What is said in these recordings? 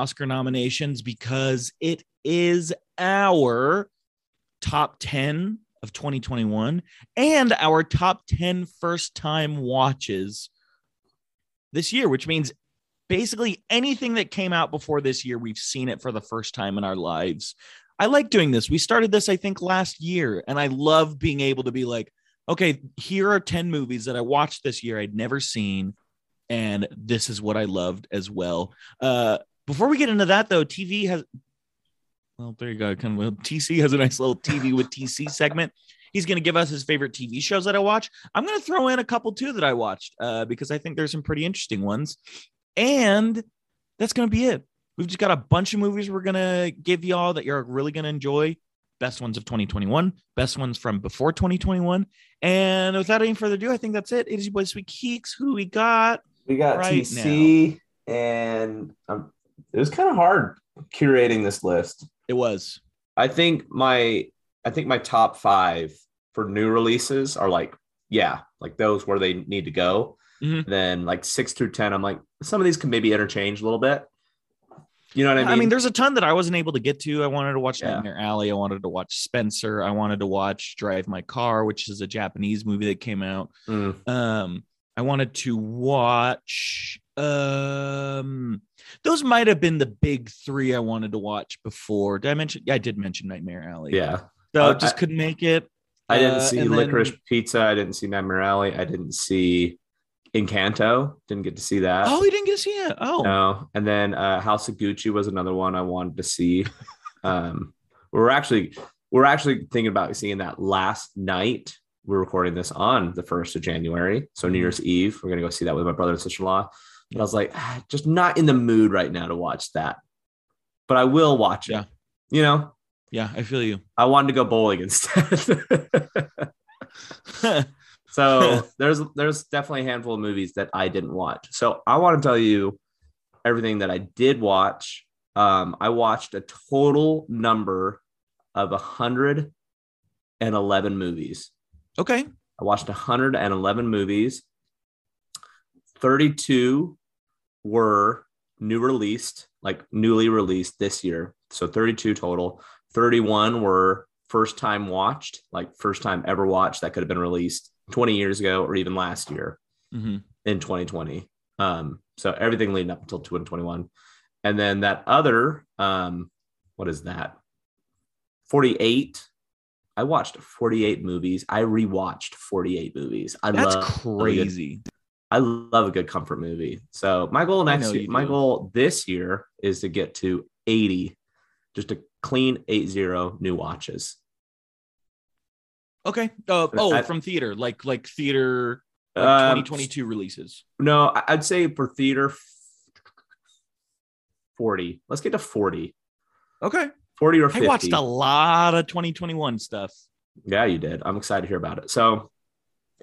Oscar nominations because it is our top 10 of 2021 and our top 10 first time watches this year, which means basically anything that came out before this year, we've seen it for the first time in our lives. I like doing this. We started this, I think, last year, and I love being able to be like, okay, here are 10 movies that I watched this year I'd never seen, and this is what I loved as well. Uh, before we get into that, though, TV has, well, there you go. Kind of, well, TC has a nice little TV with TC segment. He's going to give us his favorite TV shows that I watch. I'm going to throw in a couple too that I watched uh, because I think there's some pretty interesting ones. And that's going to be it. We've just got a bunch of movies we're going to give y'all that you're really going to enjoy. Best ones of 2021, best ones from before 2021. And without any further ado, I think that's it. It is your boy Sweet Keeks. Who we got? We got right TC, and um, it was kind of hard curating this list. It was. I think my I think my top five for new releases are like yeah, like those where they need to go. Mhm. Then like six through ten, I'm like some of these can maybe interchange a little bit. You know what I mean? I mean, there's a ton that I wasn't able to get to. I wanted to watch Yeah. Nightmare Alley. I wanted to watch Spencer. I wanted to watch Drive My Car, which is a Japanese movie that came out. Mm, Um, I wanted to watch. Um, those might have been the big three I wanted to watch before. Did I mention? Yeah, I did mention Nightmare Alley. yeah, so Uh, just I- couldn't make it. I didn't Uh, see then- Licorice Pizza. I didn't see Nightmare Alley. I didn't see Encanto. Didn't get to see that. Oh, you didn't get to see it. Oh, No, and then uh, House of Gucci was another one I wanted to see. um, we're actually we're actually thinking about seeing that last night. We're recording this on the first of January, so New Mhm. Year's Eve. We're gonna go see that with my brother and sister in law. And I was like, ah, just not in the mood right now to watch that, but I will watch it. Yeah. You know, yeah, I feel you. I wanted to go bowling instead. So there's there's definitely a handful of movies that I didn't watch. So I want to tell you everything that I did watch. Um, I watched a total number of 111 movies. Okay. I watched 111 movies. 32 were new released, like newly released this year. So 32 total. 31 were first time watched, like first time ever watched that could have been released 20 years ago or even last year hmm in 2020. Um, so everything leading up until 2021. And then that other, um, what is that? 48. I watched 48 movies. I rewatched 48 movies. I That's love crazy. I love a good comfort movie. So my goal next year, my goal this year is to get to 80, just a clean 80 new watches. Okay. Uh, oh, I- from theater, like like theater like Um, 2022 releases. No, I'd say for theater 40. Let's get to 40. Okay. 40 or 50. I watched a lot of 2021 stuff. Yeah, you did. I'm excited to hear about it. So,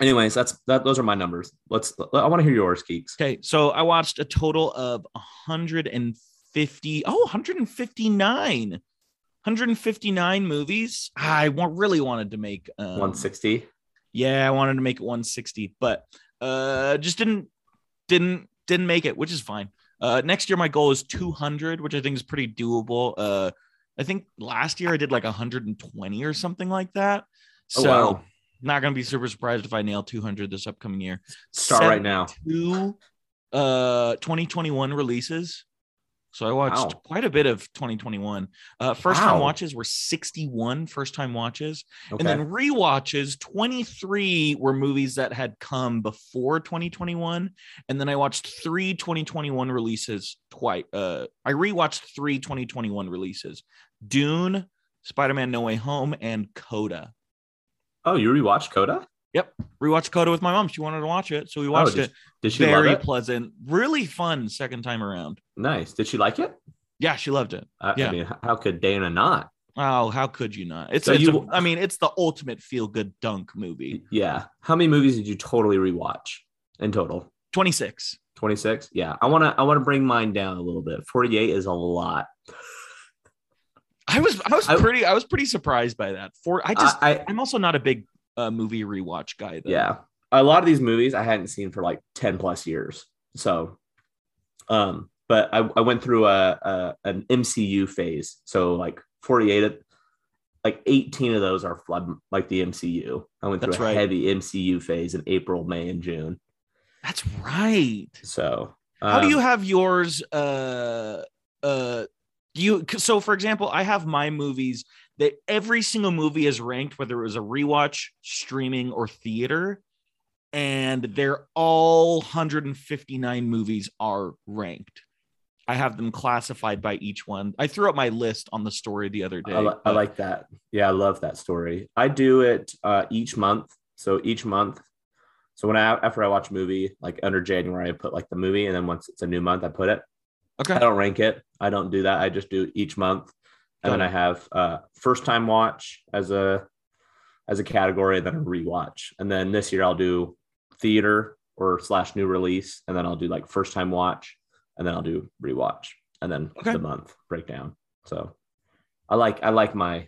anyways, that's that. Those are my numbers. Let's. I want to hear yours, Geeks. Okay, so I watched a total of 150. Oh, 159. 159 movies. I wa- really wanted to make um, 160. Yeah, I wanted to make it 160, but uh, just didn't didn't didn't make it, which is fine. Uh, next year my goal is 200, which I think is pretty doable. Uh, I think last year I did like 120 or something like that. Oh, So wow. not gonna be super surprised if I nail 200 this upcoming year. Start right now. Two uh 2021 releases. So I watched Wow. quite a bit of 2021. Uh first time watches were 61 first time watches. Okay. And then rewatches, 23 were movies that had come before 2021. And then I watched three 2021 releases twice. Uh, I rewatched three 2021 releases Dune, Spider Man No Way Home, and Coda. oh, you rewatched Coda? Yep. Rewatched Coda with my mom. She wanted to watch it. So we Oh, watched did, it. did she Very love it? pleasant, really fun second time around. Nice. Did she like it? Yeah, she loved it. I, Yeah. I mean, how could Dana not? Oh, how could you not? It's, So it's you- a- I mean, it's the ultimate feel good dunk movie. Yeah. How many movies did you totally rewatch in total? 26. 26? Yeah. I want to I want to bring mine down a little bit. 48 is a lot. I was I was I- pretty I was pretty surprised by that. For I just I, I'm also not a big uh, movie rewatch guy though. yeah. a lot of these movies I hadn't seen for like 10 plus years. So, um, but I, I went through a, a an MCU phase. So like 48 of like 18 of those are flood like the MCU. I went through That's a right. heavy MCU phase in April, May, and June. That's right. So How do you um, have yours? Uh, uh, do you so for example, I have my movies that every single movie is ranked, whether it was a rewatch, streaming, or theater, and they're all 159 movies are ranked. I have them classified by each one. I threw up my list on the story the other day. I, li- I like that. Yeah, I love that story. I do it uh, each month. So each month. So when I after I watch a movie, like under January, I put like the movie, and then once it's a new month, I put it. I don't rank it. I don't do that. I just do each month, and Got then it. I have uh, first time watch as a as a category, and then a rewatch. And then this year I'll do theater or slash new release, and then I'll do like first time watch, and then I'll do rewatch, and then Okay. the month breakdown. So I like I like my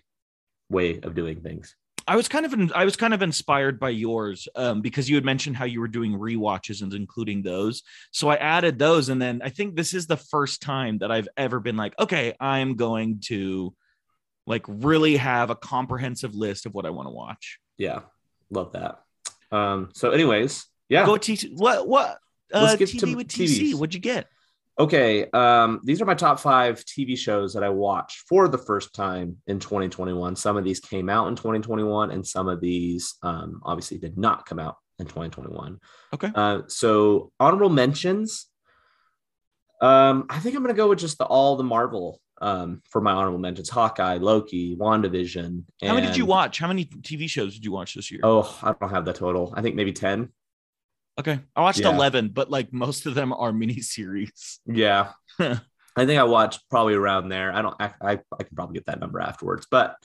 way of doing things. I was kind of in, I was kind of inspired by yours um, because you had mentioned how you were doing rewatches and including those. So I added those, and then I think this is the first time that I've ever been like, okay, I'm going to like really have a comprehensive list of what I want to watch. Yeah, love that. Um, so, anyways, yeah. Go T. What what? Uh, Let's get TV to with TC. TVs. What'd you get? Okay, um, these are my top five TV shows that I watched for the first time in 2021. Some of these came out in 2021, and some of these um, obviously did not come out in 2021. Okay. Uh, so honorable mentions. Um, I think I'm gonna go with just the all the Marvel um, for my honorable mentions: Hawkeye, Loki, WandaVision. How many did you watch? How many TV shows did you watch this year? Oh, I don't have the total. I think maybe 10. Okay, I watched yeah. eleven, but like most of them are miniseries. Yeah. I think I watched probably around there. I don't, I, I, I can probably get that number afterwards. But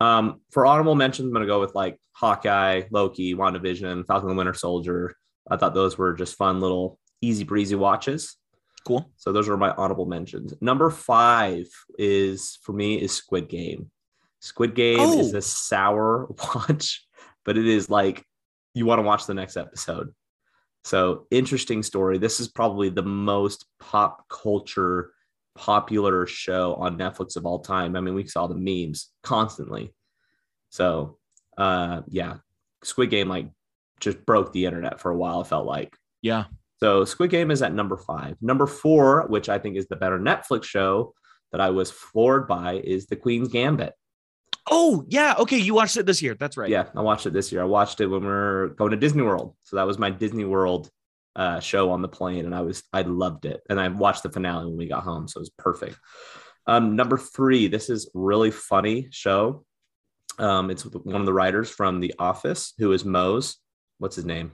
um, for honorable mentions, I'm going to go with like Hawkeye, Loki, WandaVision, Falcon and the Winter Soldier. I thought those were just fun little easy breezy watches. Cool. So those are my honorable mentions. Number five is for me is Squid Game. Squid Game is Oh. a sour watch, but it is like you want to watch the next episode. So interesting story. This is probably the most pop culture popular show on Netflix of all time. I mean, we saw the memes constantly. So uh yeah, Squid Game like just broke the internet for a while, it felt like. Yeah. So Squid Game is at number five. Number four, which I think is the better Netflix show that I was floored by, is The Queen's Gambit. Oh yeah. Okay, you watched it this year. That's right. Yeah, I watched it this year. I watched it when we were going to Disney World. So that was my Disney World uh, show on the plane, and I was I loved it. And I watched the finale when we got home, so it was perfect. Um, number three, this is really funny show. Um, it's one of the writers from The Office, who is Mose. What's his name?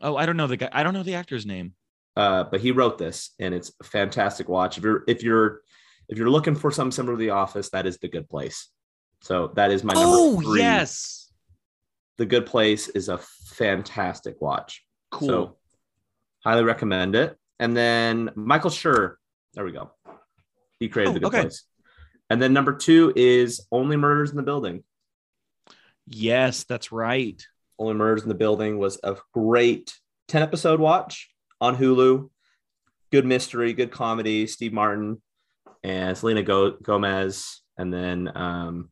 Oh, I don't know the guy. I don't know the actor's name. uh, but he wrote this, and it's a fantastic watch. If you're if you're if you're looking for something similar to The Office, that is The Good Place. So that is my number Oh three. yes. The Good Place is a fantastic watch. Cool. So highly recommend it. And then Michael Schur, there we go. He created Oh, The Good okay. Place. And then number two is Only Murders in the Building. yes, that's right. Only Murders in the Building was a great 10 episode watch on Hulu. Good mystery, good comedy. Steve Martin and Selena Go- Gomez, and then um,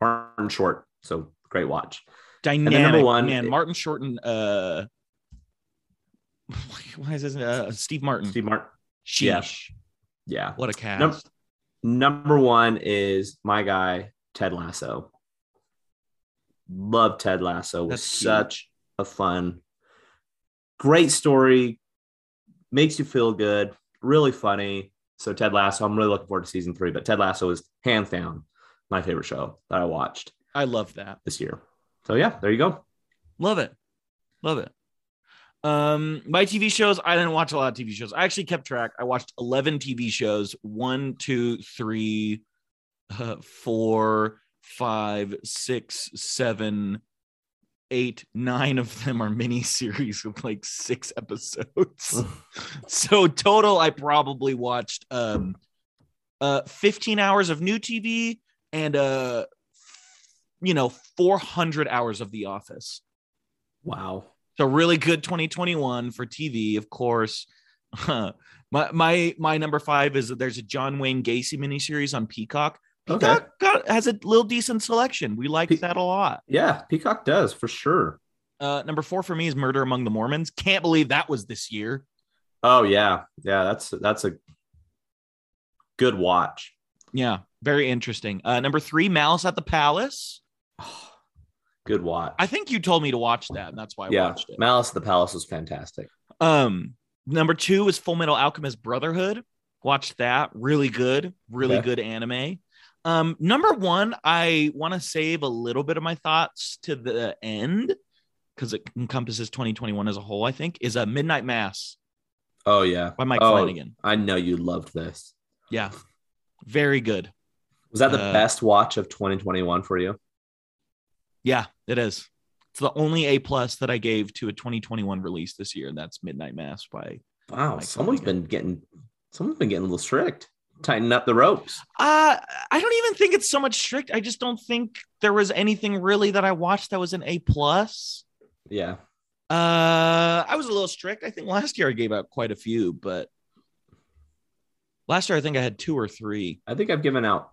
Martin Short. So great watch. Dynamic number one- man. Martin Shorten. Uh, why is this? Uh, Steve Martin. Steve Martin. Sheesh. yeah. Yeah. What a cast. Num- Number one is my guy, Ted Lasso. Love Ted Lasso. Was cute. such a fun, great story. Makes you feel good. Really funny. So Ted Lasso, I'm really looking forward to season three. But Ted Lasso is hands down my favorite show that I watched I love that. this year. So yeah, there you go. Love it. Love it. Um, my TV shows, I didn't watch a lot of TV shows. I actually kept track. I watched 11 TV shows one, two, three, uh, four, five, six, seven, eight, nine of them are mini series with like six episodes. so total, I probably watched um uh 15 hours of new TV and uh you know 400 hours of The Office. Wow. So really good 2021 for TV, of course. my my my number five is that there's a John Wayne Gacy miniseries on Peacock. Okay. Peacock got, has a little decent selection. We like Pe- that a lot. Yeah, Peacock does for sure. Uh, number four for me is Murder Among the Mormons. Can't believe that was this year. Oh yeah, yeah. That's that's a good watch. Yeah, very interesting. Uh, number three, Malice at the Palace. Good watch. I think you told me to watch that, and that's why I yeah, watched it. Malice at the Palace was fantastic. Um, number two is Full Metal Alchemist Brotherhood. Watched that. Really good. Really Okay. good anime. Um, number one, I want to save a little bit of my thoughts to the end because it encompasses 2021 as a whole, I think, is a Midnight Mass Oh yeah, by Mike Oh. Flanagan. I know you loved this. Yeah. Very good. Was that the Uh, best watch of 2021 for you? Yeah, it is. It's the only A plus that I gave to a 2021 release this year, and that's Midnight Mass by Wow, Mike someone's Flanagan. been getting someone's been getting a little strict, tighten up the ropes. Uh, I don't even think it's so much strict. I just don't think there was anything really that I watched that was an A plus. Yeah, Uh, I was a little strict. I think last year I gave out quite a few, but last year I think I had two or three. I think I've given out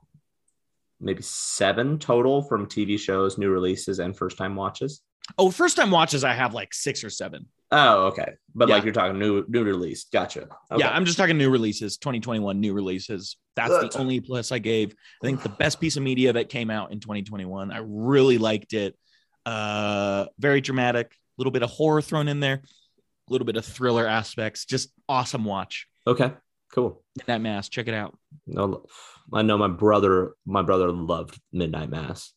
maybe seven total from TV shows, new releases, and first time watches. Oh, first time watches I have like six or seven. Oh, okay. But like you're talking new new release. Gotcha. Okay. Yeah, I'm just talking new releases, 2021 new releases. That's the only plus I gave. I think the best piece of media that came out in 2021. I really liked it. Uh, very dramatic, a little bit of horror thrown in there, a little bit of thriller aspects. Just awesome watch. okay. Cool. That mass, check it out. No, I know my brother. My brother loved Midnight Mass.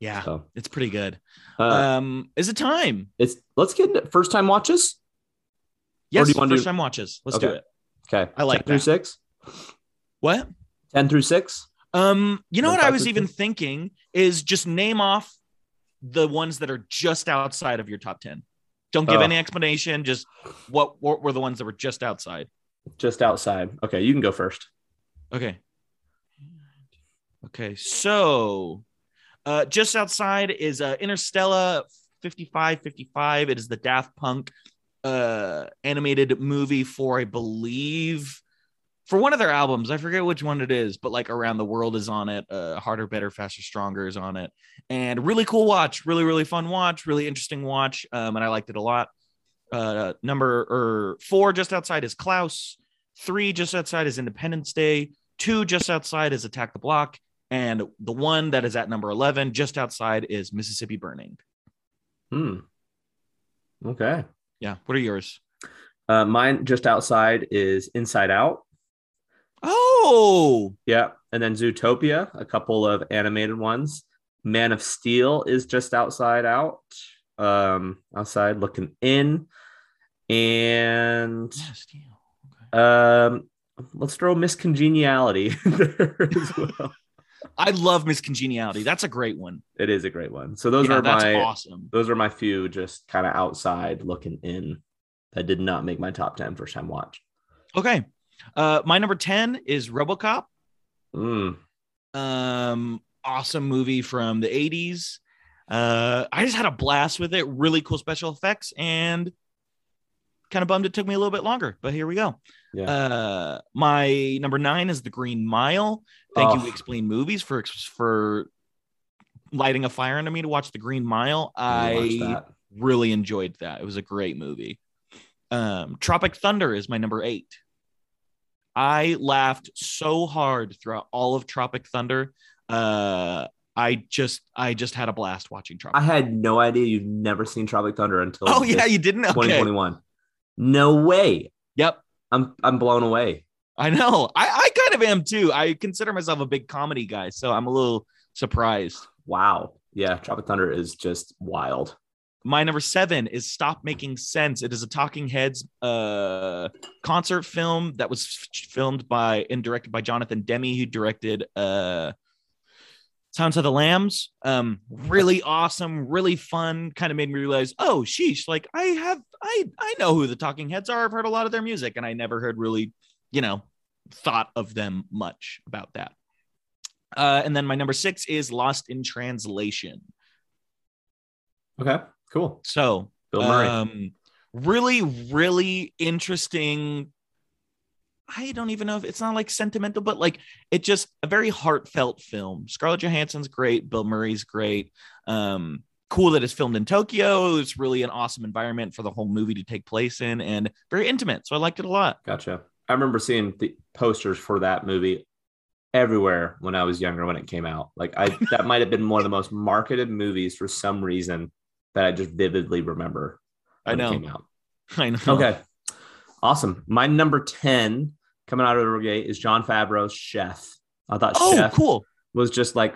Yeah, So it's pretty good. uh, um, is it time? it's let's get into first time watches. Yes, do you first do- time watches. Let's do it. Okay. I like 10 through that. six. What? 10 through six. Um, you know what I was even two? thinking is just name off the ones that are just outside of your top 10. Don't give Oh. any explanation, just what, what were the ones that were just outside. Just outside. Okay, you can go first. Okay. Okay, so uh just outside is uh Interstellar 5555. It is the Daft Punk uh animated movie for I believe for one of their albums. I forget which one it is, but like Around the World is on it. Uh Harder, Better, Faster, Stronger is on it. And really cool watch, really really fun watch, really interesting watch. Um and I liked it a lot. Uh number or 4 just outside is Klaus. 3 just outside is Independence Day. 2 just outside is Attack the Block. And the one that is at number 11 just outside is Mississippi Burning. Hmm. Okay. Yeah, what are yours? Uh, mine just outside is Inside Out. Oh, Yeah. And then Zootopia, a couple of animated ones. Man of Steel is just outside out. Um, outside looking in. And. Okay. um let's throw Miss Congeniality there as well. I love Miss Congeniality. That's a great one. It is a great one. So those Yeah, are my awesome. those are my few just kind of outside looking in that did not make my top 10 first time watch. Okay. Uh, my number 10 is Robocop. Mm. Um, awesome movie from the 80s. Uh, I just had a blast with it. Really cool special effects and kind of bummed it took me a little bit longer, but here we go. Yeah. Uh, my number nine is The Green Mile. Thank Oh. you, Explain Movies, for for lighting a fire under me to watch The Green Mile. I really enjoyed that. It was a great movie. Um, Tropic Thunder is my number eight. I laughed so hard throughout all of Tropic Thunder. Uh, I just I just had a blast watching Tropic. I had no idea you've never seen Tropic Thunder until oh yeah, you didn't. Okay. 2021. No way. Yep. I'm I'm blown away. I know. I, I kind of am too. I consider myself a big comedy guy, so I'm a little surprised. Wow. Yeah, Tropic Thunder is just wild. My number seven is Stop Making Sense. It is a Talking Heads uh, concert film that was f- filmed by and directed by Jonathan Demme, who directed uh, Sounds of the Lambs. Um, really awesome, really fun. Kind of made me realize, oh, sheesh, like I have, I I know who the Talking Heads are. I've heard a lot of their music, and I never heard really, you know, thought of them much about that. Uh, and then my number six is Lost in Translation. Okay. Cool. So Bill Murray. um, really, really interesting. I don't even know if it's not like sentimental, but like it just a very heartfelt film. Scarlett Johansson's great, Bill Murray's great. Um, cool that it's filmed in Tokyo. It's really an awesome environment for the whole movie to take place in, and very intimate. So I liked it a lot. Gotcha. I remember seeing the posters for that movie everywhere when I was younger when it came out. Like I that might have been one of the most marketed movies for some reason that I just vividly remember. I know. came out. I know. Okay. Awesome. My number 10 coming out of the gate is Jon Favreau's Chef. I thought Oh, Chef cool. was just like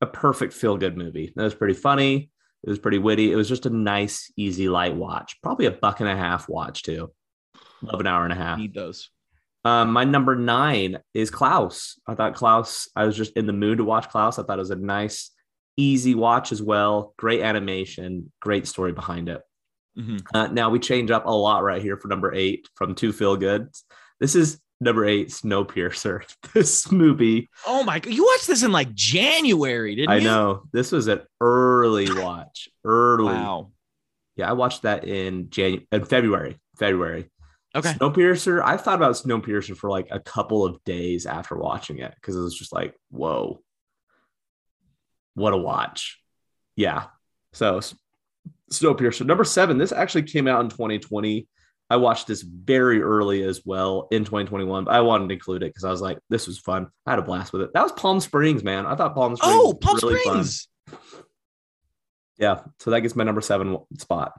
a perfect feel good movie. That was pretty funny. It was pretty witty. It was just a nice, easy, light watch. Probably a buck and a half watch too. Love an hour and a half. Need those. Um, my number nine is Klaus. I thought Klaus, I was just in the mood to watch Klaus. I thought it was a nice, easy watch as well. Great animation, great story behind it. Mhm. Uh, now we change up a lot right here for number eight from two feel goods. This is number eight, Snowpiercer. This movie, Oh my god, you watched this in like January, didn't I you? know this was an early watch. Early, Wow. yeah. I watched that in January, in uh, February. February. Okay. Snowpiercer. I thought about Snowpiercer for like a couple of days after watching it because it was just like, whoa, what a watch. Yeah. So Snowpiercer. Number seven. This actually came out in 2020. I watched this very early as well in 2021. But I wanted to include it because I was like, this was fun. I had a blast with it. That was Palm Springs, man. I thought Palm Springs. Oh, was Palm really fun. Springs. Yeah. So that gets my number seven spot.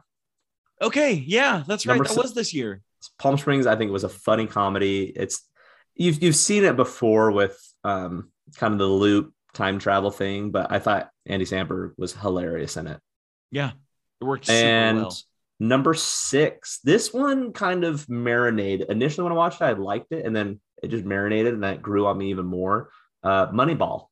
Okay, yeah, that's right. That se- was this year. Palm Springs, I think it was a funny comedy. It's you've you've seen it before with um kind of the loop time travel thing, but I thought Andy Samberg was hilarious in it. Yeah, it worked and well. Number six, this one kind of marinated. Initially, when I watched it, I liked it, and then it just marinated, and that grew on me even more. Uh, Moneyball.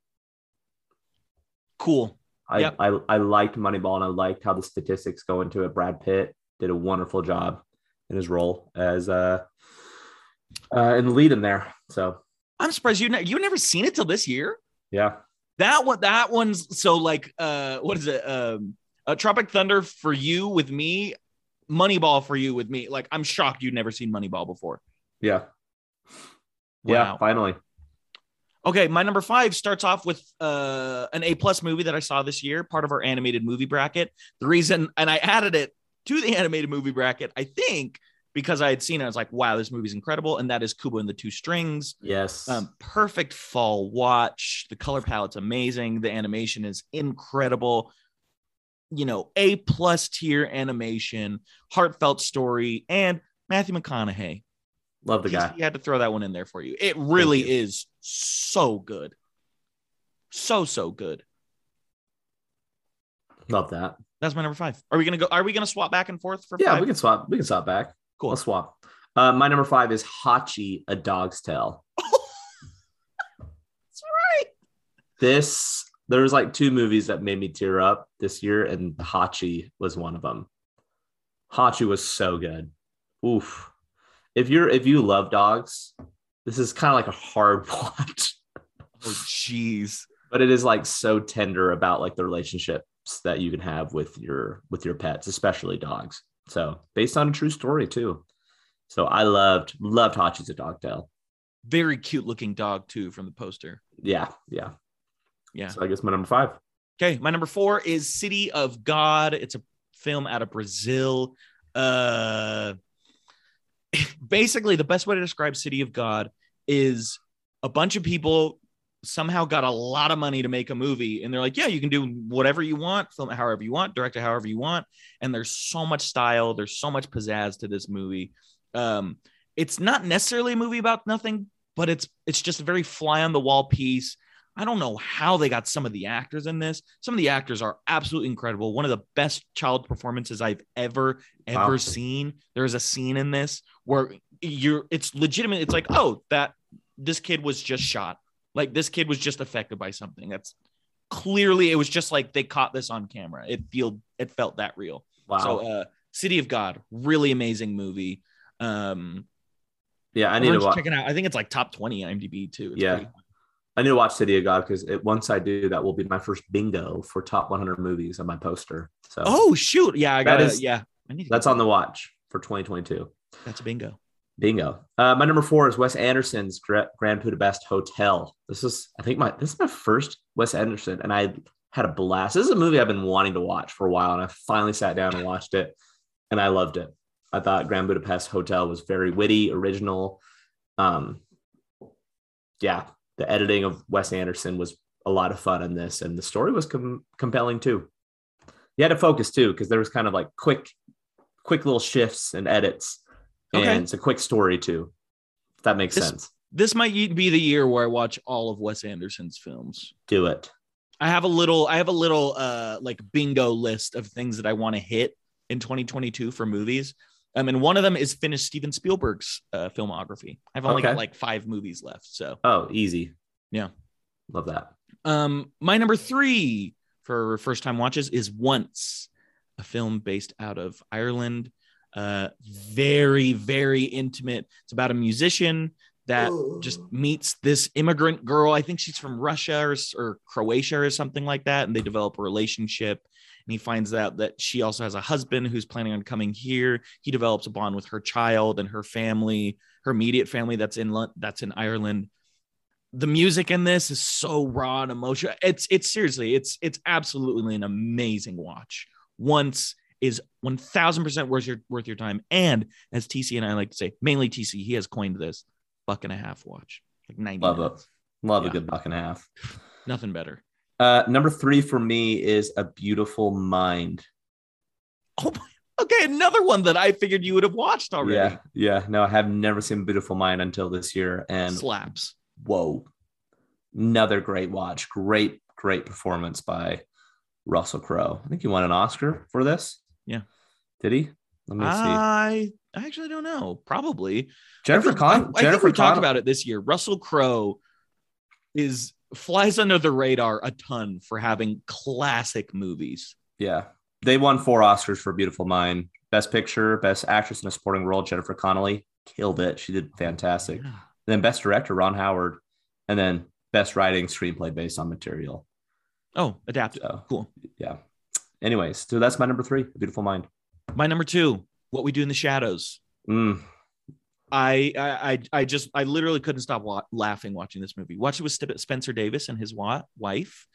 Cool. I, Yep. I I liked Moneyball, and I liked how the statistics go into it. Brad Pitt did a wonderful job in his role as uh, uh in the lead in there. So I'm surprised you ne- you never seen it till this year. yeah, That one, that one's so like, uh, what is it? Um, uh, Tropic Thunder for you with me, Moneyball for you with me. Like, I'm shocked you'd never seen Moneyball before. yeah, yeah. Wow. Finally, Okay, my number five starts off with uh, an A plus movie that I saw this year, part of our animated movie bracket. The reason, and I added it to the animated movie bracket, I think, because I had seen it, I was like, wow, this movie's incredible, and that is Kubo and the Two Strings. yes. Um, perfect fall watch. The color palette's amazing. The animation is incredible. You know, A plus tier animation, heartfelt story, and Matthew McConaughey. Love the guy. He had to throw that one in there for you. It really you. is so good. So, so good. Love that. That's my number five. Are we gonna go? Are we gonna swap back and forth for Yeah, five? we can swap. We can swap back. Cool. Let's swap. Uh, my number five is Hachi, a dog's tale. That's right. This there was like two movies that made me tear up this year, and Hachi was one of them. Hachi was so good. Oof. If you're if you love dogs, this is kind of like a hard watch, Oh, jeez. but it is like so tender about like the relationships that you can have with your with your pets, especially dogs. So based on a true story too. So I loved loved Hachi's a dog tale. Very cute looking dog too from the poster. Yeah, yeah. Yeah. So I guess my number five. Okay, my number four is City of God. It's a film out of Brazil. Uh, basically, the best way to describe City of God is a bunch of people somehow got a lot of money to make a movie, and they're like, "Yeah, you can do whatever you want, film it however you want, direct it however you want." And there's so much style, there's so much pizzazz to this movie. Um, it's not necessarily a movie about nothing, but it's it's just a very fly on the wall piece. I don't know how they got some of the actors in this. Some of the actors are absolutely incredible. One of the best child performances I've ever ever Wow. seen. There is a scene in this where you're it's legitimate. It's like, "Oh, that this kid was just shot. Like this kid was just affected by something." That's clearly it was just like they caught this on camera. It feel it felt that real. Wow. So uh City of God, really amazing movie. Um yeah, I need to watch. checking out. I think it's like top 20 IMDb too. It's Yeah. I need to watch City of God because once I do, that will be my first bingo for top 100 movies on my poster. So Oh shoot! Yeah, I got it. Yeah, I need that's on the watch for 2022. That's a bingo. Bingo. Uh, my number four is Wes Anderson's Gra- Grand Budapest Hotel. This is, I think, my this is my first Wes Anderson, and I had a blast. This is a movie I've been wanting to watch for a while, and I finally sat down and watched it, and I loved it. I thought Grand Budapest Hotel was very witty, original. Um, yeah, the editing of Wes Anderson was a lot of fun in this, and the story was com- compelling too. You had to focus too, because there was kind of like quick, quick little shifts and edits, Okay. and it's a quick story too. If that makes This- sense. This might be the year where I watch all of Wes Anderson's films. Do it. I have a little I have a little uh like bingo list of things that I want to hit in 2022 for movies. Um, and one of them is finish Steven Spielberg's uh, filmography. I've only got like five movies left. So Oh, easy. Yeah. Love that. um my number three for first time watches is Once, a film based out of Ireland. Uh very, very intimate. It's about a musician that just meets this immigrant girl. I think she's from Russia or, or Croatia or something like that. And they develop a relationship. And he finds out that she also has a husband who's planning on coming here. He develops a bond with her child and her family, her immediate family that's in that's in Ireland. The music in this is so raw and emotional. It's it's seriously, it's it's absolutely an amazing watch. Once is 1000% worth your worth your time. And as TC and I like to say, mainly TC, he has coined this buck and a half watch. Like 90 Love minutes. it. Love Yeah. a good buck and a half. Nothing better. Uh, number three for me is A Beautiful Mind. Oh my, okay, another one that I figured you would have watched already. Yeah. Yeah. No, I have never seen Beautiful Mind until this year. And Slaps. whoa, another great watch. Great, great performance by Russell Crowe. I think he won an Oscar for this. Yeah. Did he? Let me see. I I actually don't know. Probably. Jennifer Con. I, I Jennifer think we talked about it this year. Russell Crowe is flies under the radar a ton for having classic movies. Yeah. They won four Oscars for Beautiful Mind. Best Picture, Best Actress in a Supporting Role, Jennifer Connelly killed it. She did fantastic. Yeah. then Best Director, Ron Howard, and then Best Writing Screenplay based on material. Oh, adapted. So Cool. yeah. Anyways, so that's my number three, Beautiful Mind. My number two, What We Do in the Shadows. Mm, I I I- I just I literally couldn't stop wa- laughing watching this movie. Watch it with Spencer Davis and his wa- wife.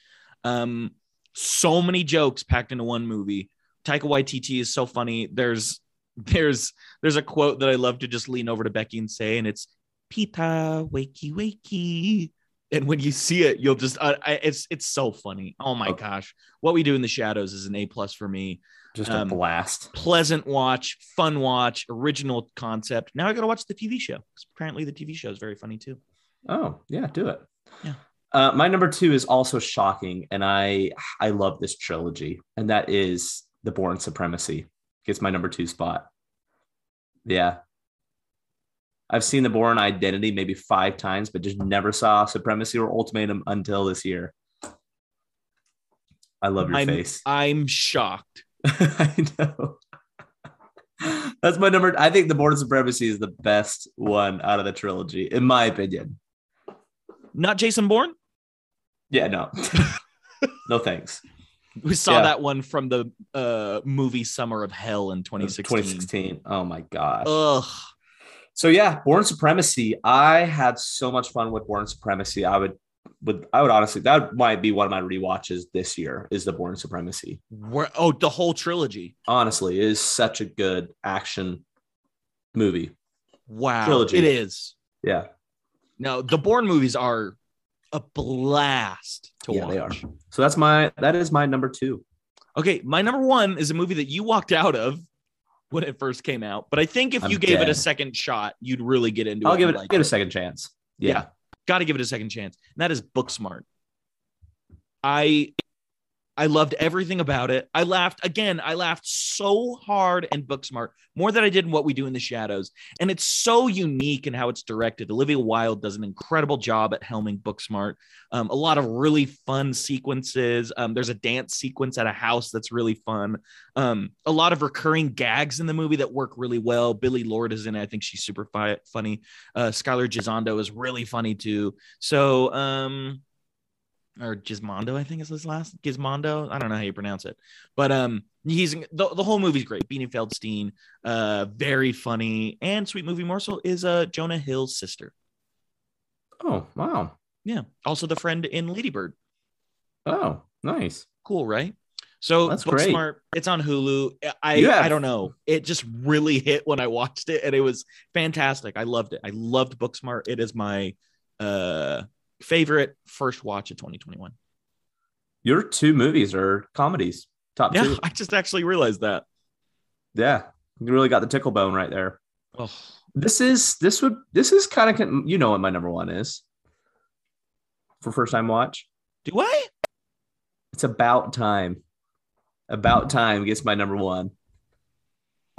Um, so many jokes packed into one movie. Taika Waititi is so funny. There's there's there's a quote that I love to just lean over to Becky and say, and it's "Pita wakey wakey." And when you see it, you'll just uh, I, it's it's so funny. Oh my Okay. gosh, what we do in the shadows is an A plus for me just Um, a blast. pleasant watch, fun watch, original concept. Now I got to watch the TV show because Apparently, the TV show is very funny too. Oh, yeah, do it. Yeah. Uh, my number two is also shocking, and I I love this trilogy, and that is The Bourne Supremacy. Gets my number two spot. Yeah. I've seen The Bourne Identity maybe five times, but just never saw Supremacy or Ultimatum until this year. I love your I'm, face. I'm shocked. I know. That's my number. I think The Bourne Supremacy is the best one out of the trilogy, in my opinion. Not Jason Bourne. Yeah, no. no thanks. We saw Yeah. that one from the uh, movie Summer of Hell in 2016. 2016. Oh my gosh. Ugh. so yeah, Bourne Supremacy. I had so much fun with Bourne Supremacy. I would would I would honestly that might be one of my rewatches this year is the Bourne Supremacy. Where, oh, the whole trilogy. Honestly, it is such a good action movie. Wow. Trilogy. It is. Yeah. No, the Bourne movies are a blast to Yeah, watch. they are. So that's my that is my number two. Okay, my number one is a movie that you walked out of when it first came out, but I think if I'm you gave it a second shot, you'd really get into it. I'll give it like give it a second chance. Yeah. Yeah. Got to give it a second chance. And that is Booksmart. I I loved everything about it. I laughed again. I laughed so hard in Booksmart, more than I did in What We Do in the Shadows. And it's so unique in how it's directed. Olivia Wilde does an incredible job at helming Booksmart. Um, a lot of really fun sequences. Um, there's a dance sequence at a house that's really fun. Um, a lot of recurring gags in the movie that work really well. Billie Lourd is in it. I think she's super fi- funny. Uh, Skylar Gisondo is really funny too. So, um, or Gismondo, I think is his last Gizmondo. I don't know how you pronounce it, but um, he's the, the whole movie's great. Beanie Feldstein, uh, very funny, and Sweet Movie Morsel is uh Jonah Hill's sister. Oh wow! Yeah, also the friend in Ladybird. Oh, nice. Cool, right? So That's great. Booksmart, it's on Hulu. I I don't know. It just really hit when I watched it, and it was fantastic. I loved it. I loved Booksmart. It is my uh favorite first watch of 2021. Your two movies are comedies. Top Yeah, two. I just actually realized that. Yeah, you really got the tickle bone right there. Oh, This is this would this is kind of you know what my number one is for first time watch. do I? It's about time. About time gets my number one.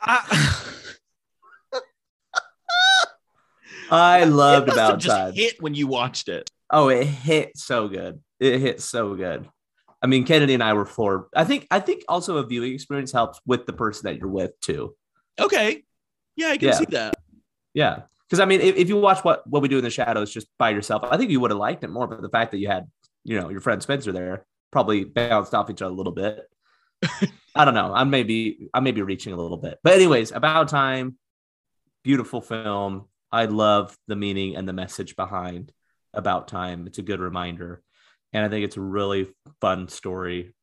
I I It loved about just time. hit when you watched it. Oh, it hit so good. It hit so good. I mean, Kennedy and I were floored. I think I think also a viewing experience helps with the person that you're with too. Okay. Yeah, I can Yeah. see that. Yeah. Because I mean, if, if you watch what what we do in the shadows just by yourself, I think you would have liked it more. But the fact that you had, you know, your friend Spencer there probably bounced off each other a little bit. I don't know. I may be I may be reaching a little bit. But anyways, about time. Beautiful film. I love the meaning and the message behind about time. It's a good reminder. And I think it's a really fun story.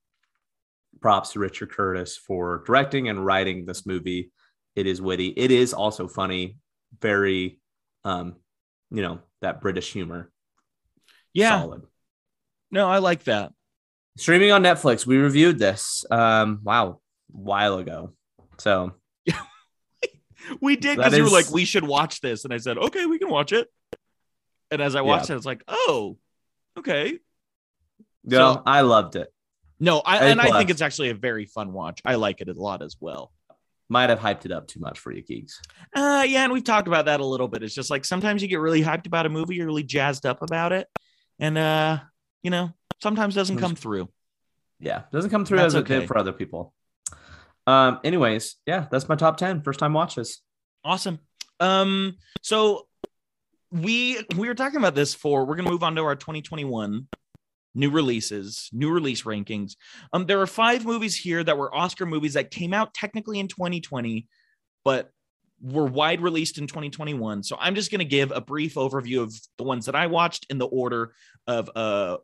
Props to Richard Curtis for directing and writing this movie. It is witty. It is also funny. Very, um, you know, that British humor. Yeah. Solid. No, I like that. Streaming on Netflix. We reviewed this. Um, wow, a while ago. So We did because you were like, we should watch this. And I said, okay, we can watch it. And as I watched it, I was like, oh, okay. yeah, So- I loved it. No, I, and I think it's actually a very fun watch. I like it a lot as well. Might have hyped it up too much for you geeks. Uh, yeah, and we've talked about that a little bit. It's just like sometimes you get really hyped about a movie, you're really jazzed up about it, and uh, you know, sometimes doesn't come through. Yeah, doesn't come through That's as it okay. did for other people. Um, anyways, yeah, that's my top 10 first time watches. Awesome. Um, so we we were talking about this for we're gonna move on to our 2021 new releases, new release rankings. Um, there are five movies here that were Oscar movies that came out technically in 2020, but were wide released in 2021. So I'm just gonna give a brief overview of the ones that I watched in the order of uh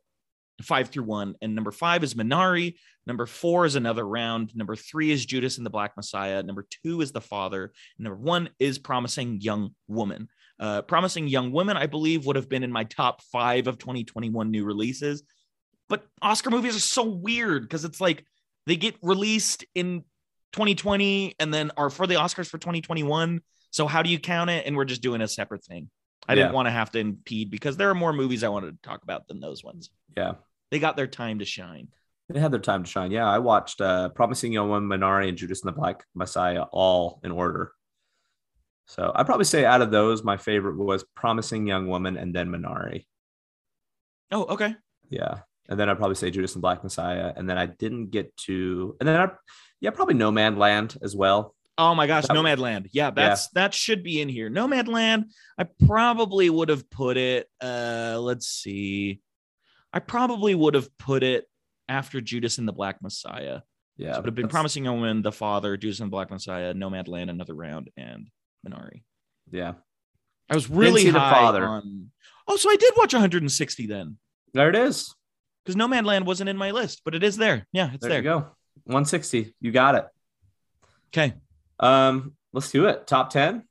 five through one. And number five is Minari. Number four is Another Round. Number three is Judas and the Black Messiah. Number two is The Father. Number one is Promising Young Woman. Uh, Promising Young Woman, I believe, would have been in my top five of 2021 new releases. But Oscar movies are so weird because it's like they get released in 2020 and then are for the Oscars for 2021. So how do you count it? And we're just doing a separate thing. I didn't want to have to impede because there are more movies I wanted to talk about than those ones. Yeah, They got their time to shine. they had their time to shine. Yeah, I watched uh, Promising Young Woman, Minari, and Judas and the Black Messiah all in order. So I'd probably say out of those, my favorite was Promising Young Woman and then Minari. Oh, okay. Yeah. And then I'd probably say Judas and Black Messiah. And then I didn't get to, and then I, yeah, probably No Man Land as well. Oh my gosh, That- Nomadland. Yeah, that's that should be in here. Nomadland, I probably would have put it uh let's see. I probably would have put it after Judas and the Black Messiah. Yeah. So it would have been that's- Promising Woman, The Father, Judas and the Black Messiah, Nomad Land, Another Round, and Minari. Yeah. I was really see The high Father. on. Oh, so I did watch 160 then, There it is. because Nomad Land wasn't in my list, but it is there. Yeah, it's There, there. you go. 160. You got it. Okay. Um, let's do it. Top 10.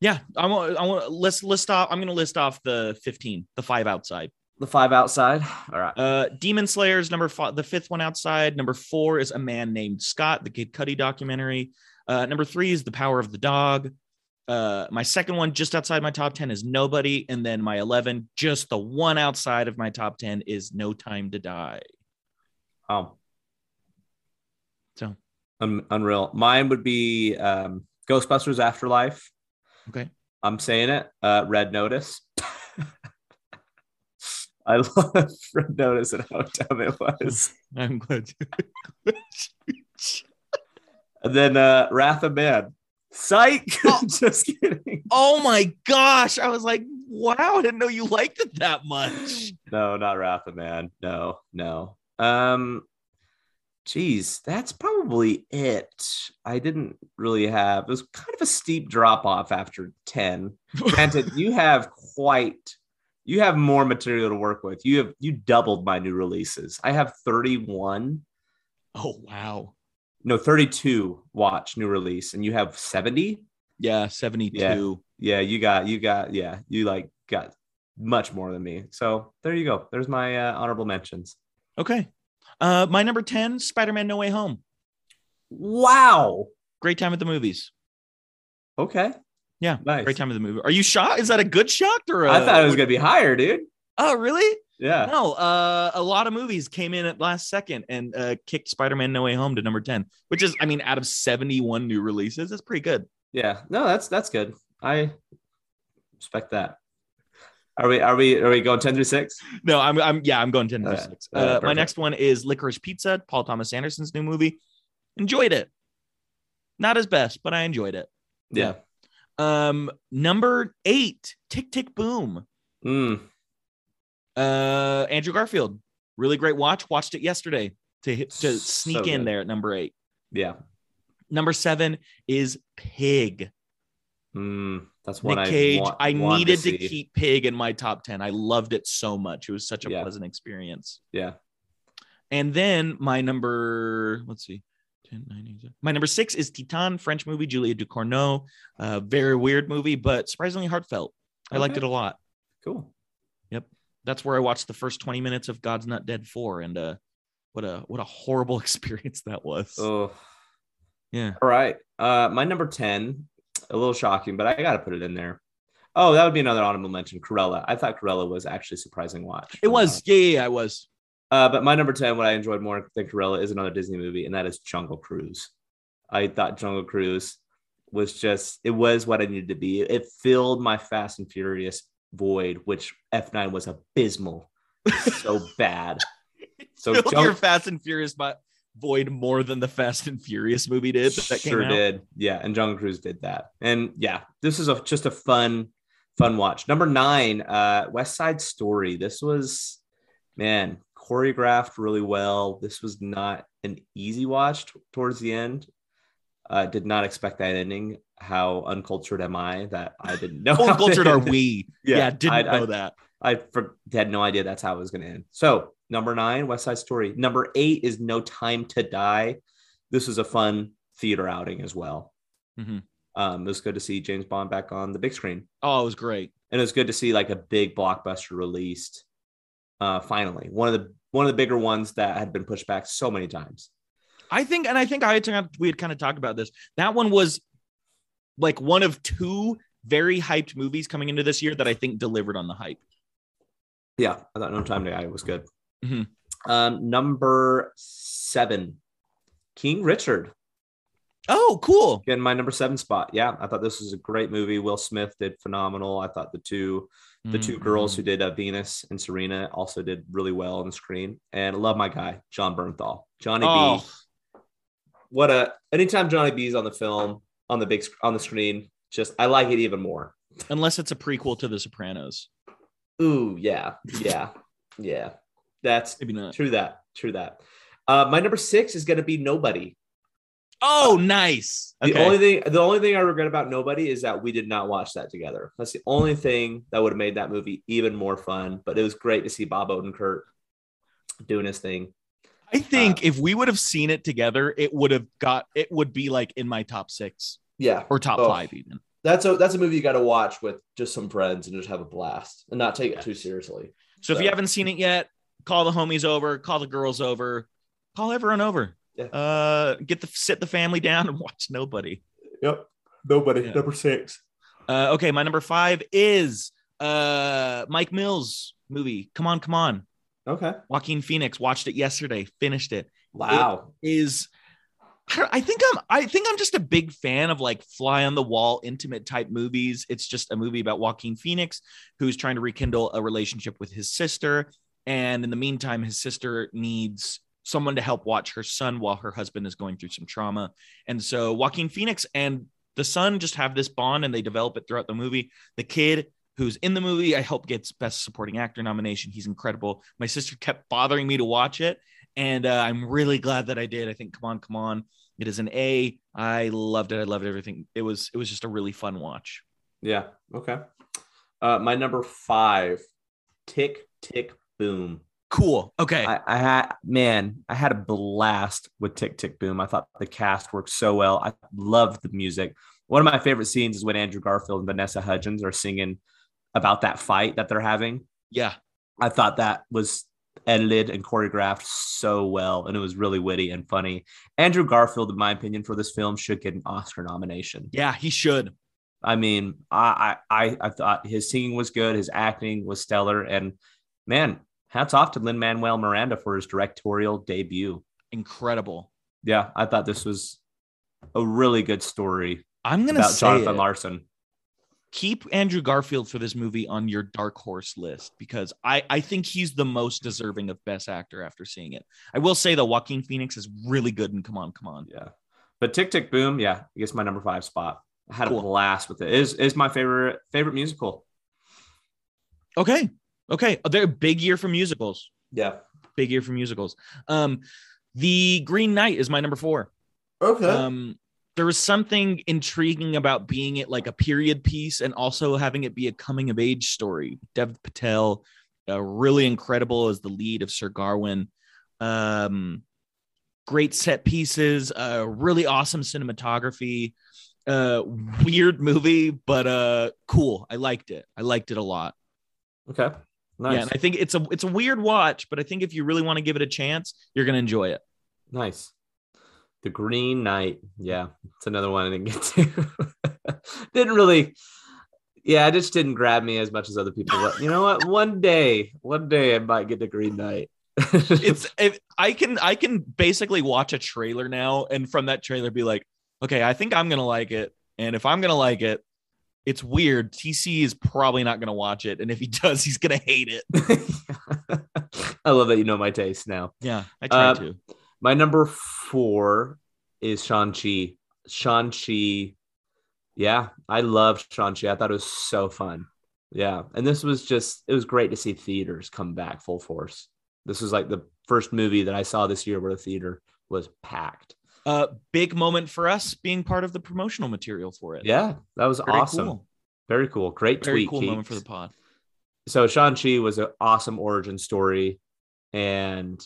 Yeah, I want. I want. Let's list off. I'm going to list off the 15, the five outside. The five outside. All right. Uh, Demon Slayers number five, the fifth one outside. Number four is a man named Scott, the Kid Cudi documentary. Uh, number three is The Power of the Dog. Uh, my second one, just outside my top 10, is Nobody. And then my 11, just the one outside of my top 10, is No Time to Die. Oh, So, un- unreal. Mine would be um, Ghostbusters Afterlife. okay. I'm saying it. Uh, Red Notice. I love Red Notice and how dumb it was. I'm glad you. And then uh, Wrath of Man. Psych. Oh. Just kidding. oh my gosh. I was like, wow, I didn't know you liked it that much. No, not Wrath of Man. No, no. Um, geez, that's probably it. I didn't really have. It was kind of a steep drop off after ten. Granted, you have quite. You have more material to work with. You have you doubled my new releases. I have thirty-one. Oh, wow. No, thirty-two. Watch new release, and you have seventy. Yeah, 72. Yeah. Yeah, you got you got yeah, you like got much more than me. So there you go. There's my uh, honorable mentions. Okay. Uh, my number 10, Spider Man No Way Home. Wow. Great time at the movies. Okay. Yeah. Nice. Great time of the movie. Are you shocked? Is that a good shock or a, I thought it was gonna be higher, dude. Oh, really? Yeah. No. Uh, a lot of movies came in at last second and uh, kicked Spider Man No Way Home to number 10, which is, I mean, out of 71 new releases, that's pretty good. Yeah. No, that's that's good. I respect that. Are we are we are we going 10 through 6? No, I'm, I'm, yeah, I'm going 10 to Okay. 6. Uh, my next one is Licorice Pizza, Paul Thomas Anderson's new movie. Enjoyed it. Not his best, but I enjoyed it. Yeah. Um, number eight, Tick Tick Boom. Mm. Uh, Andrew Garfield, really great watch. Watched it yesterday to hit, to So sneak in there at number eight. Yeah. Number seven is Pig. Mm. That's one Nick I Cage. want- I want needed to, see. keep Pig in my top ten. I loved it so much. It was such a Yeah. pleasant experience. Yeah. And then my number, let's see, 10, 9, 8, 7. My number six is Titan, French movie, Julia Ducournau. Uh, very weird movie, but surprisingly heartfelt. I liked it a lot. Cool. Yep. That's where I watched the first 20 minutes of God's Not Dead 4. And uh, what a what a horrible experience that was. Oh. Yeah. All right. Uh, my number 10, a little shocking, but I got to put it in there. Oh, that would be another honorable mention. Cruella. I thought Cruella was actually a surprising watch. It was. Yeah, yeah, yeah, I was. Uh, but my number 10, what I enjoyed more than Cruella, is another Disney movie, and that is Jungle Cruise. I thought Jungle Cruise was just, it was what I needed to be. It filled my Fast and Furious void, which F9 was abysmal. so bad. So Filled Jung- your Fast and Furious but void more than the Fast and Furious movie did that sure did. Yeah, and Jungle Cruise did that. And yeah, this is a, just a fun, fun watch. Number nine, uh, West Side Story. This was, man, choreographed really well. This was not an easy watch t- towards the end. Uh, did not expect that ending. How uncultured am I that I didn't know? How how are we? Yeah, Yeah, didn't I- know I- that. I for, had no idea that's how it was going to end. So number nine, West Side Story. Number eight is No Time to Die. This was a fun theater outing as well. Mhm. Um, it was good to see James Bond back on the big screen, Oh, it was great. and it was good to see like a big blockbuster released. Uh, finally, one of the one of the bigger ones that had been pushed back so many times. I think, and I think I had we had kind of talked about this. That one was like one of two very hyped movies coming into this year that I think delivered on the hype. Yeah, I thought No Time to Die was good. Mhm. Um, number seven, King Richard. Oh, cool. Getting my number seven spot. Yeah, I thought this was a great movie. Will Smith did phenomenal. I thought the two the two girls who Mhm. did uh, Venus and Serena also did really well on the screen. And I love my guy Jon Bernthal, Johnny Oh, B. What a anytime Johnny B's on the film on the big on the screen, just I like it even more. unless it's a prequel to The Sopranos. Ooh, yeah, yeah, yeah. That's Maybe not. true. That true. That. Uh, my number six is going to be Nobody. Oh, nice. The Okay. only thing, the only thing I regret about Nobody is that we did not watch that together. That's the only thing that would have made that movie even more fun. But it was great to see Bob Odenkirk doing his thing. I think uh, if we would have seen it together, it would have got it would be like in my top six Yeah, or top Oh. five even. that's a that's a movie you got to watch with just some friends and just have a blast and not take it too seriously. So if you haven't seen it yet, call the homies over, call the girls over, call everyone over. Yeah. Uh, get the sit the family down and watch Nobody. Yep, Nobody Yeah. number six. Uh, okay, my number five is uh, Mike Mills movie. Come on, come on. Okay. Joaquin Phoenix watched it yesterday, finished it. Wow. Is I I think I'm I think I'm just a big fan of like fly on the wall intimate type movies. It's just a movie about Joaquin Phoenix who's trying to rekindle a relationship with his sister and in the meantime his sister needs someone to help watch her son while her husband is going through some trauma. And so Joaquin Phoenix and the son just have this bond and they develop it throughout the movie. The kid who's in the movie, I hope gets best supporting actor nomination. He's incredible. My sister kept bothering me to watch it and uh, I'm really glad that I did. I think come on, come on. It is an A. I loved it. I loved everything. It was it was just a really fun watch. Yeah. Okay. Uh, my number five, Tick Tick Boom. Cool. Okay. I, I had man, I had a blast with Tick Tick Boom. I thought the cast worked so well. I loved the music. One of my favorite scenes is when Andrew Garfield and Vanessa Hudgens are singing about that fight that they're having. yeah. I thought that was edited and choreographed so well, and it was really witty and funny. Andrew Garfield, in my opinion, for this film should get an Oscar nomination. Yeah, he should. I mean, I I I thought his singing was good, his acting was stellar, and man, hats off to Lin Manuel Miranda for his directorial debut. Incredible. Yeah, I thought this was a really good story I'm gonna about say Jonathan it. Larson. keep Andrew Garfield for this movie on your dark horse list because I I think he's the most deserving of best actor after seeing it. I will say that Joaquin Phoenix is really good and come on, come on. Yeah, but Tick Tick Boom, yeah, I guess my number five spot. I had Cool. a blast with it. it. Is is my favorite favorite musical. Okay. Okay. They're a big year for musicals. Yeah. Big year for musicals. Um, the Green Knight is my number four. Okay. um there was something intriguing about being it like a period piece and also having it be a coming of age story dev patel uh, really incredible as the lead of sir Gawain um great set pieces uh really awesome cinematography uh weird movie but uh cool i liked it i liked it a lot okay. Nice. yeah and i think it's a it's a weird watch but i think if you really want to give it a chance you're gonna enjoy it Nice. The Green Knight. Yeah, it's another one I didn't get to. didn't really. Yeah, it just didn't grab me as much as other people. But you know what? One day, one day I might get the Green Knight. it's if I can I can basically watch a trailer now and from that trailer be like, okay, I think I'm gonna like it. And if I'm gonna like it, it's weird. TC is probably not gonna watch it. And if he does, he's gonna hate it. I love that you know my taste now. Yeah, I try Uh, to. My number four is Shang-Chi. Shang-Chi. Yeah, I loved Shang-Chi. I thought it was so fun. Yeah. And this was just, it was great to see theaters come back full force. This was like the first movie that I saw this year where the theater was packed. Uh big moment for us being part of the promotional material for it. Yeah, that was Very awesome. cool. Very cool. Great Very tweet. cool moment for the pod. so Shang-Chi was an awesome origin story. And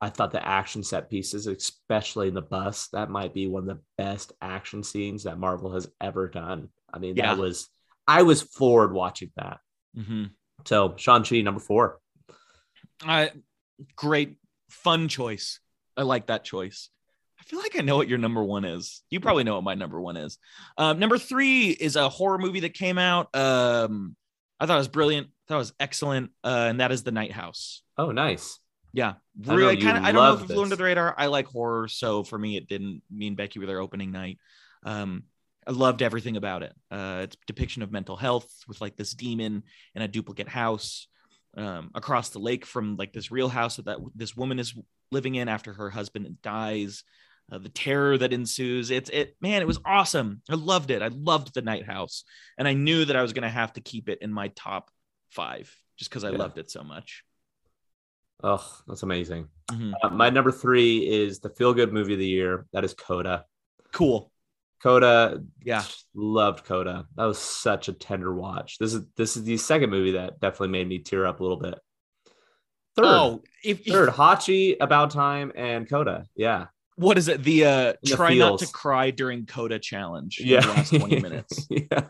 I thought the action set pieces, especially in the bus, that might be one of the best action scenes that Marvel has ever done. I mean, Yeah. that was I was floored watching that. hmm So Shang-Chi number four. I great fun choice. I like that choice. I feel like I know what your number one is. You probably know what my number one is. Um, number three is a horror movie that came out. Um, I thought it was brilliant. Thought it was excellent, uh, and that is The Night House. Oh, nice. Yeah, I really you kind of. I don't know if it flew under the radar. I like horror, so for me, it didn't mean Becky with her opening night. Um, I loved everything about it. Uh, it's depiction of mental health with like this demon in a duplicate house um, across the lake from like this real house that, that this woman is living in after her husband dies. Uh, the terror that ensues. It's it, man. It was awesome. I loved it. I loved the Night House, and I knew that I was gonna have to keep it in my top five just because I Yeah. loved it so much. Oh, that's amazing. Mhm. Uh, my number three is the feel good movie of the year. That is Coda. Cool. Coda, Yeah. loved Coda. That was such a tender watch. This is this is the second movie that definitely made me tear up a little bit. Third, Oh, if, third, Hachi, About Time, and Coda. Yeah, what is it? The uh the try not to cry during Coda challenge. in yeah. the last 20 minutes. yeah.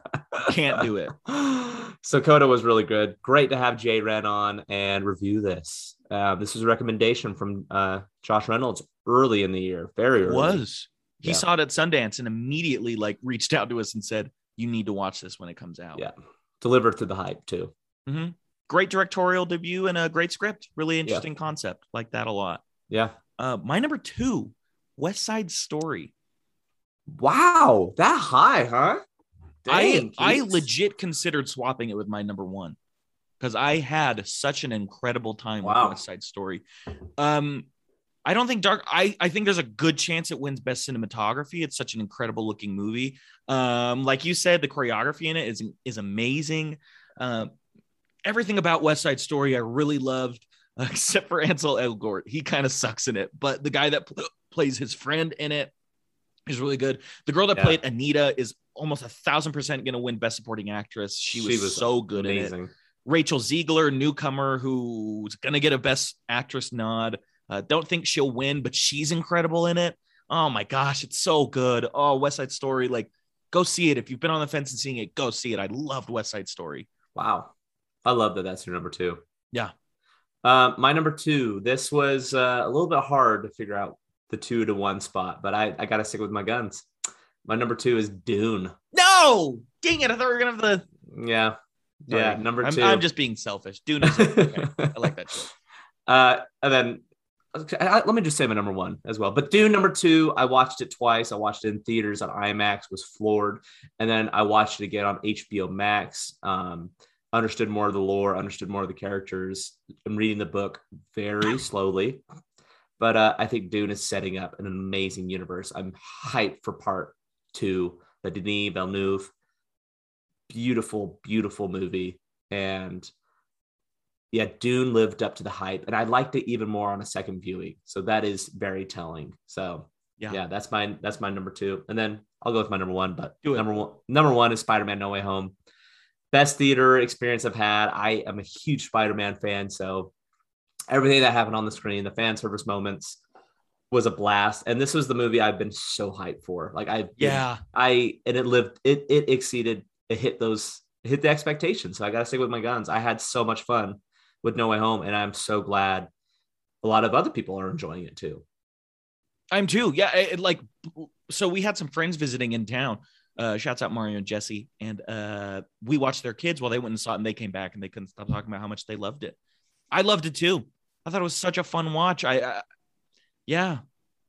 Can't do it. So Coda was really good. Great to have Jay Ren on and review this. Uh, this was a recommendation from uh, Josh Reynolds early in the year. Very It early. was. He Yeah. saw it at Sundance and immediately like reached out to us and said, you need to watch this when it comes out. Yeah. Delivered through the hype too. hmm Great directorial debut and a great script. Really interesting concept. Like that a lot. Yeah. Uh, my number two, West Side Story. Wow, that high, huh? I I legit considered swapping it with my number one because I had such an incredible time Wow. with West Side Story. Um, I don't think Dark. I I think there's a good chance it wins Best Cinematography. It's such an incredible looking movie. Um, like you said, the choreography in it is is amazing. Um, everything about West Side Story I really loved, except for Ansel Elgort. He kind of sucks in it, but the guy that plays his friend in it is really good. The girl that Yeah. played Anita is almost a thousand percent going to win Best Supporting Actress. She was, so good in it. Rachel Zegler, newcomer, who's going to get a Best Actress nod. Uh, don't think she'll win, but she's incredible in it. Oh my gosh, it's so good. Oh, West Side Story, like go see it. If you've been on the fence and seeing it, go see it. I loved West Side Story. Wow. I love that that's your number two. Yeah. Uh, my number two, this was uh, a little bit hard to figure out the two to one spot, but I, I got to stick with my guns. My number two is Dune. No, dang it! I thought we were gonna have the. Yeah. Yeah. Sorry. Number I'm, 2 I'm just being selfish. Dune is okay. I like that. Uh, and then I- I- let me just say my number one as well. But Dune number two, I watched it twice. I watched it in theaters on IMAX, was floored, and then I watched it again on HBO Max. Um, understood more of the lore, understood more of the characters. I'm reading the book very slowly, but uh, I think Dune is setting up an amazing universe. I'm hyped for part two, the Denis Villeneuve. Beautiful, beautiful movie, and yeah, Dune lived up to the hype, and I liked it even more on a second viewing. So that is very telling. So Yeah. yeah, that's my that's my number two, and then I'll go with my number one. But number one, number one is Spider Man No Way Home. Best theater experience I've had. I am a huge Spider Man fan, so everything that happened on the screen, the fan service moments, was a blast. And this was the movie I've been so hyped for. Like I Yeah, I and it lived it it exceeded it hit those it hit the expectations. So I gotta stick with my guns. I had so much fun with No Way Home, and I'm so glad a lot of other people are enjoying it too. I'm too. Yeah, it, it, like so we had some friends visiting in town. Uh, shouts out Mario and Jesse, and uh, we watched their kids while they went and saw it, and they came back and they couldn't stop talking about how much they loved it. I loved it too. I thought it was such a fun watch. I, uh, yeah,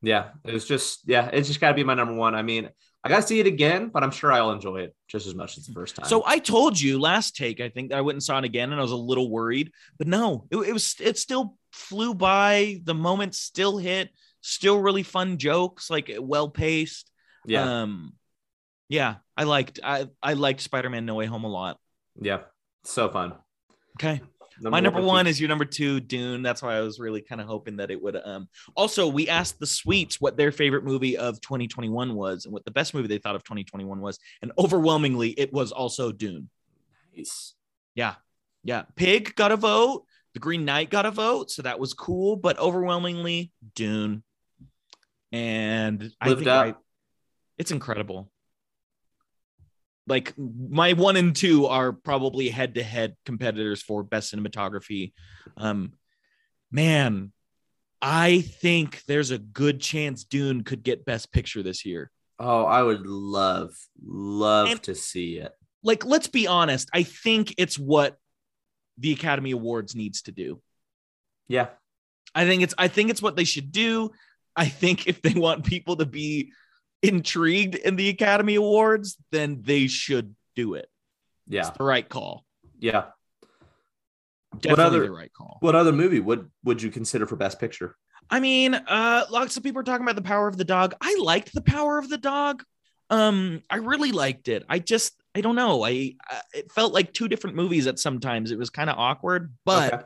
Yeah, it was just yeah, it's just gotta be my number one. I mean, I gotta see it again, but I'm sure I'll enjoy it just as much as the first time. So I told you last take, I think that I went and saw it again, and I was a little worried, but no, it, it was it still flew by. The moment still hit, still really fun jokes, like well paced. yeah, Um, yeah, I liked I I liked Spider Man No Way Home a lot. yeah, so fun. Okay, my number for one Keith. is your number two, Dune. That's why I was really kind of hoping that it would. Um, also, we asked the Sweets what their favorite movie of 2021 was, and what the best movie they thought of 2021 was, and overwhelmingly, it was also Dune. Nice. Yeah. Yeah. Pig got a vote. The Green Knight got a vote. So that was cool. But overwhelmingly, Dune. And I think up. I- it's incredible. Like my one and two are probably head to head competitors for best cinematography. Um, man, I think there's a good chance Dune could get best picture this year. Oh, I would love, love And- to see it. Like, let's be honest. I think it's what the Academy Awards needs to do. Yeah, I think it's I think it's what they should do. I think if they want people to be intrigued in the Academy Awards, then they should do it. yeah, It's the right call. yeah. Definitely other- the right call. What other movie would would you consider for Best Picture? I mean, uh lots of people are talking about the power of the dog. I liked the power of the dog. Um I really liked it. I just I don't know. I, I it felt like two different movies at sometimes. It was kind of awkward, but Okay.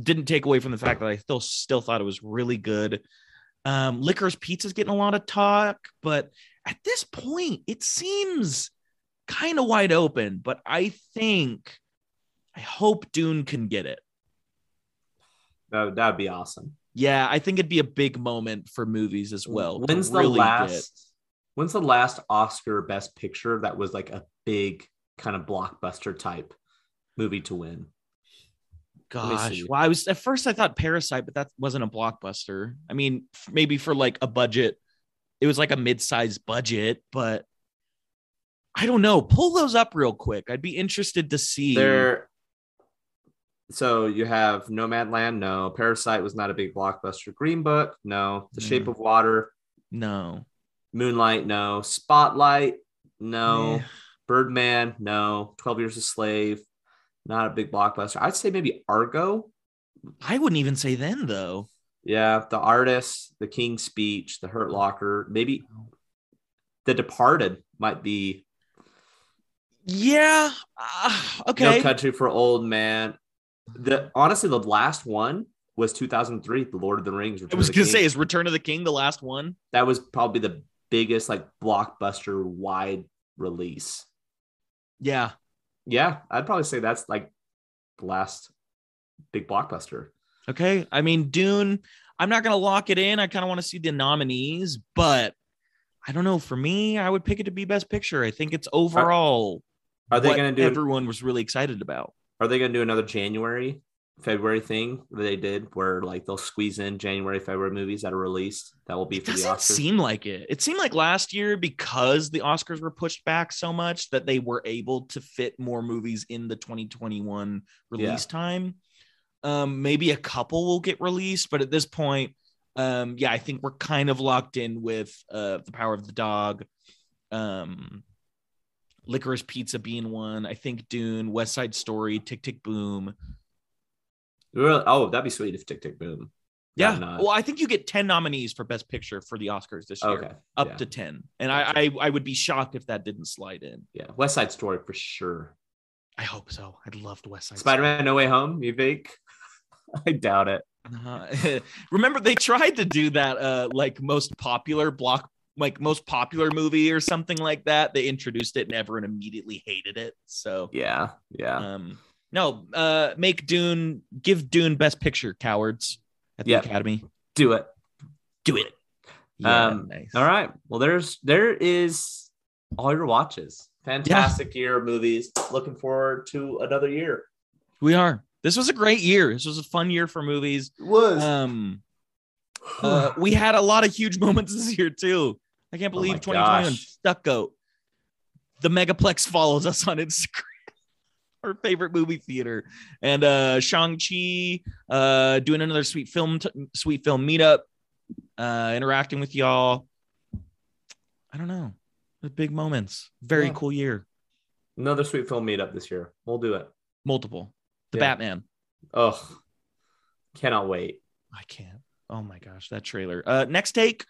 didn't take away from the fact that I still still thought it was really good. Um, Licorice Pizza's getting a lot of talk, but at this point, it seems kind of wide open. But I think, I hope Dune can get it. that that would be awesome. Yeah, I think it'd be a big moment for movies as well. When's the really last? get- When's the last Oscar Best Picture that was like a big kind of blockbuster type movie to win? Gosh, well, I was at first I thought Parasite, but that wasn't a blockbuster. I mean, maybe for like a budget, it was like a mid-sized budget, but I don't know. Pull those up real quick. I'd be interested to see. There. So you have Nomadland, no. Parasite was not a big blockbuster. Green Book, no. The Shape of Water, No. Moonlight, no. Spotlight, no. Meh. Birdman, no. Twelve Years a Slave, not a big blockbuster. I'd say maybe Argo. I wouldn't even say then though. Yeah, The Artist, The King's Speech, The Hurt Locker, maybe The Departed might be Yeah. uh, okay. No Country for Old Man. The honestly, the last one was 2003, The Lord of the Rings. I was gonna say, is Return of the King the last one? that was probably the biggest like blockbuster wide release. Yeah. Yeah, I'd probably say that's like the last big blockbuster. Okay. I mean, Dune. I'm not gonna lock it in. I kind of want to see the nominees, but I don't know. For me, I would pick it to be Best Picture. I think it's overall. Are they going to do? Everyone was really excited about. Are they going to do another January, February thing that they did, where like they'll squeeze in January, February movies that are released that will be It for the doesn't Oscars? seem like it. It seemed like last year because the Oscars were pushed back so much that they were able to fit more movies in the 2021 release Yeah. time. Um, maybe a couple will get released, but at this point, um, yeah, I think we're kind of locked in with uh, the Power of the Dog, um, Licorice Pizza being one. I think Dune, West Side Story, Tick Tick Boom. Really? Oh, that'd be sweet if Tick Tick Boom. Yeah, nod. well, I think you get 10 nominees for Best Picture for the Oscars this year. Okay. up yeah. to 10 and I, I i would be shocked if that didn't slide in yeah. West Side Story for sure. i hope so i loved west side Spider Man No Way Home. You think? I doubt it. Uh, remember they tried to do that uh like most popular block like most popular movie or something like that they introduced it and everyone immediately hated it so Yeah. Yeah. um no uh make dune give dune best picture cowards at the Yep. academy Do it. do it yeah Um, nice All right. Well, there's there is all your watches. Fantastic year of movies. Looking forward to another year. we are this was a great year this was a fun year for movies Was um Uh, we had a lot of huge moments this year too. I can't Oh believe my 2021 stuck goat. The Megaplex follows us on Instagram. Our favorite movie theater, and uh, Shang Chi uh, doing another sweet film, t- sweet film meetup, uh, interacting with y'all. I don't know, the big moments. Very Yeah. cool year. another sweet film meetup this year. We'll do it. Multiple. The Yeah. Batman. Oh, cannot wait. I can't. Oh my gosh, that trailer. Uh, next take.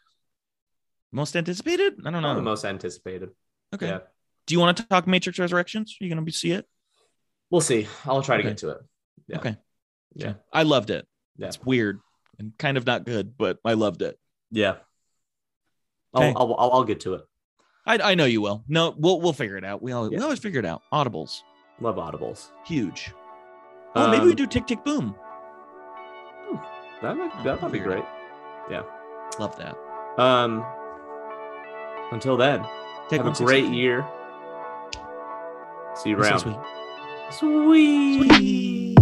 Most anticipated? I don't Not know. the most anticipated. okay. Yeah, Do you want to talk Matrix Resurrections? Are you going to see it? We'll see. I'll try to get to it. Yeah. Okay. Yeah. I loved it. Yeah. It's weird and kind of not good, but I loved it. Yeah. Okay. I'll, I'll, I'll, I'll get to it. I, I know you will. No, we'll we'll figure it out. We all we always figure it out. Audibles, Love audibles. huge. Oh, maybe we Um, do tick tick boom. That might, that might be great. Yeah. Love that. Um. Until then, Take have a great year. See you around. Sweet. Sweet.